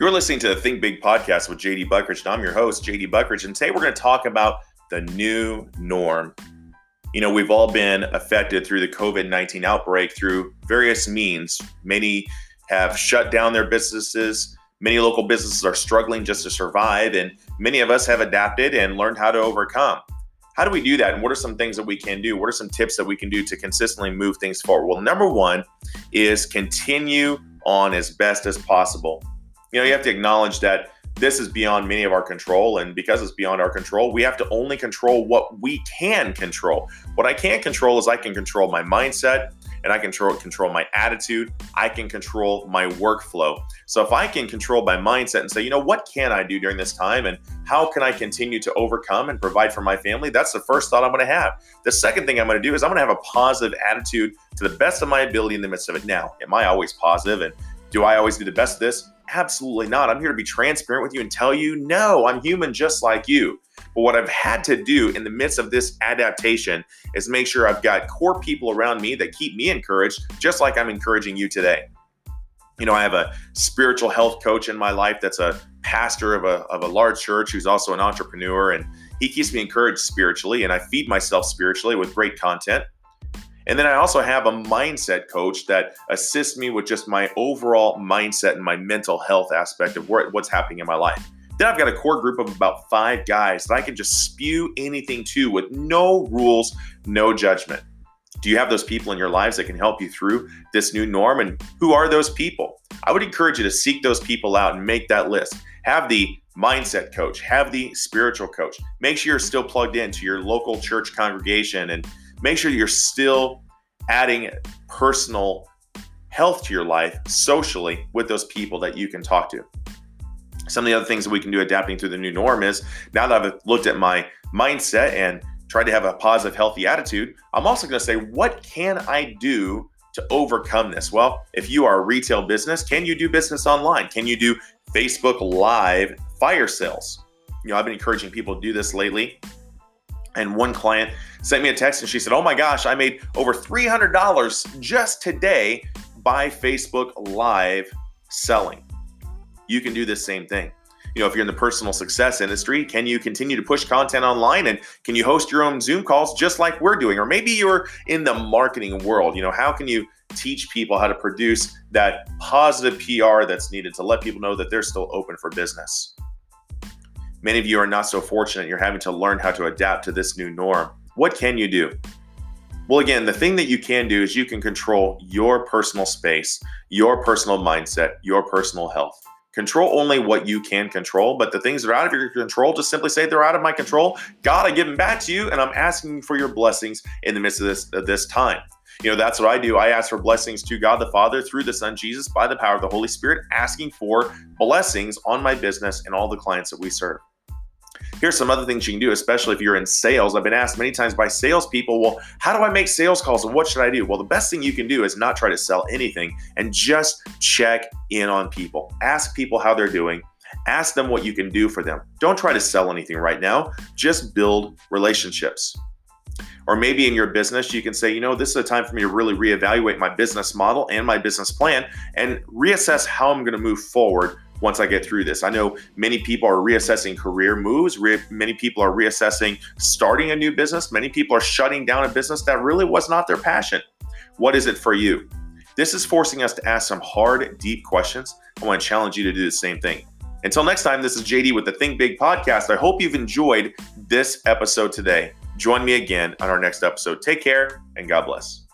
You're listening to the Think Big podcast with JD Buckridge, and I'm your host, JD Buckridge. And today we're going to talk about the new norm. You know, we've all been affected through the COVID 19 outbreak through various means. Many have shut down their businesses. Many local businesses are struggling just to survive, and many of us have adapted and learned how to overcome. How do we do that? And what are some things that we can do? What are some tips that we can do to consistently move things forward? Well, number one is continue on as best as possible you know, you have to acknowledge that this is beyond many of our control. And because it's beyond our control, we have to only control what we can control. What I can't control is I can control my mindset and I can control, control my attitude. I can control my workflow. So if I can control my mindset and say, you know, what can I do during this time and how can I continue to overcome and provide for my family? That's the first thought I'm going to have. The second thing I'm going to do is I'm going to have a positive attitude to the best of my ability in the midst of it. Now, am I always positive and do I always do the best of this? Absolutely not. I'm here to be transparent with you and tell you, no, I'm human just like you. But what I've had to do in the midst of this adaptation is make sure I've got core people around me that keep me encouraged, just like I'm encouraging you today. You know, I have a spiritual health coach in my life that's a pastor of a, of a large church who's also an entrepreneur, and he keeps me encouraged spiritually, and I feed myself spiritually with great content. And then I also have a mindset coach that assists me with just my overall mindset and my mental health aspect of what's happening in my life. Then I've got a core group of about five guys that I can just spew anything to with no rules, no judgment. Do you have those people in your lives that can help you through this new norm? And who are those people? I would encourage you to seek those people out and make that list. Have the mindset coach, have the spiritual coach. Make sure you're still plugged into your local church congregation and make sure you're still adding personal health to your life socially with those people that you can talk to. Some of the other things that we can do adapting to the new norm is now that I've looked at my mindset and tried to have a positive, healthy attitude, I'm also going to say, what can I do to overcome this? Well, if you are a retail business, can you do business online? Can you do Facebook Live fire sales? You know, I've been encouraging people to do this lately. And one client sent me a text and she said, Oh my gosh, I made over $300 just today by Facebook Live selling. You can do the same thing. You know, if you're in the personal success industry, can you continue to push content online and can you host your own Zoom calls just like we're doing? Or maybe you're in the marketing world. You know, how can you teach people how to produce that positive PR that's needed to let people know that they're still open for business? Many of you are not so fortunate. You're having to learn how to adapt to this new norm. What can you do? Well, again, the thing that you can do is you can control your personal space, your personal mindset, your personal health. Control only what you can control, but the things that are out of your control, just simply say they're out of my control. God, I give them back to you, and I'm asking for your blessings in the midst of this, of this time. You know, that's what I do. I ask for blessings to God the Father through the Son Jesus by the power of the Holy Spirit, asking for blessings on my business and all the clients that we serve. Here's some other things you can do, especially if you're in sales. I've been asked many times by salespeople, well, how do I make sales calls and what should I do? Well, the best thing you can do is not try to sell anything and just check in on people. Ask people how they're doing. Ask them what you can do for them. Don't try to sell anything right now. Just build relationships. Or maybe in your business, you can say, you know, this is a time for me to really reevaluate my business model and my business plan and reassess how I'm going to move forward once I get through this. I know many people are reassessing career moves. Re- many people are reassessing starting a new business. Many people are shutting down a business that really was not their passion. What is it for you? This is forcing us to ask some hard, deep questions. I want to challenge you to do the same thing. Until next time, this is JD with the Think Big podcast. I hope you've enjoyed this episode today. Join me again on our next episode. Take care and God bless.